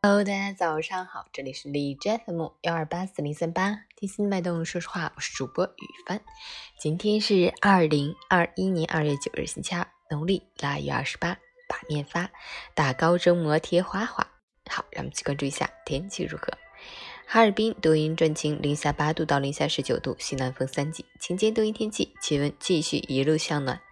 Hello，大家早上好，这里是荔枝 FM 幺二八四零三八，听心脉动，说实话，我是主播雨帆。今天是二零二一年二月九日，星期二，农历腊月二十八，把面发，打高蒸馍贴花花。好，让我们去关注一下天气如何。哈尔滨多云转晴，零下八度到零下十九度，西南风三级，晴间多云天气，气温继续一路向暖。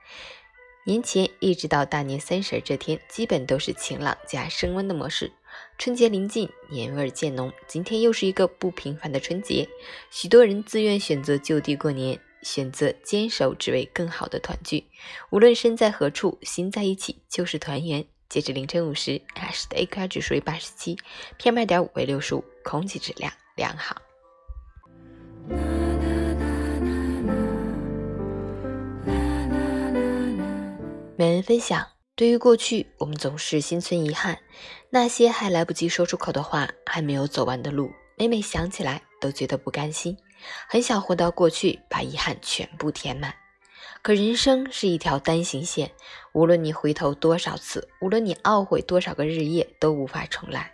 年前一直到大年三十这天，基本都是晴朗加升温的模式。春节临近，年味儿渐浓，今天又是一个不平凡的春节，许多人自愿选择就地过年，选择坚守，只为更好的团聚。无论身在何处，心在一起就是团圆。截至凌晨五时，海市的 AQI 指数为八十七，PM 二点五为六十五，空气质量良好。每人分享：对于过去，我们总是心存遗憾，那些还来不及说出口的话，还没有走完的路，每每想起来都觉得不甘心，很想回到过去，把遗憾全部填满。可人生是一条单行线，无论你回头多少次，无论你懊悔多少个日夜，都无法重来。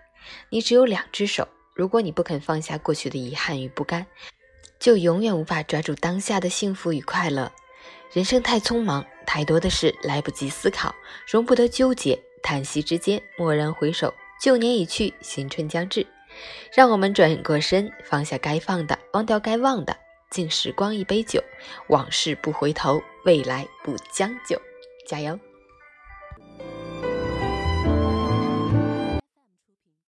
你只有两只手，如果你不肯放下过去的遗憾与不甘，就永远无法抓住当下的幸福与快乐。人生太匆忙，太多的事来不及思考，容不得纠结。叹息之间，蓦然回首，旧年已去，新春将至。让我们转过身，放下该放的，忘掉该忘的，敬时光一杯酒。往事不回头，未来不将就。加油！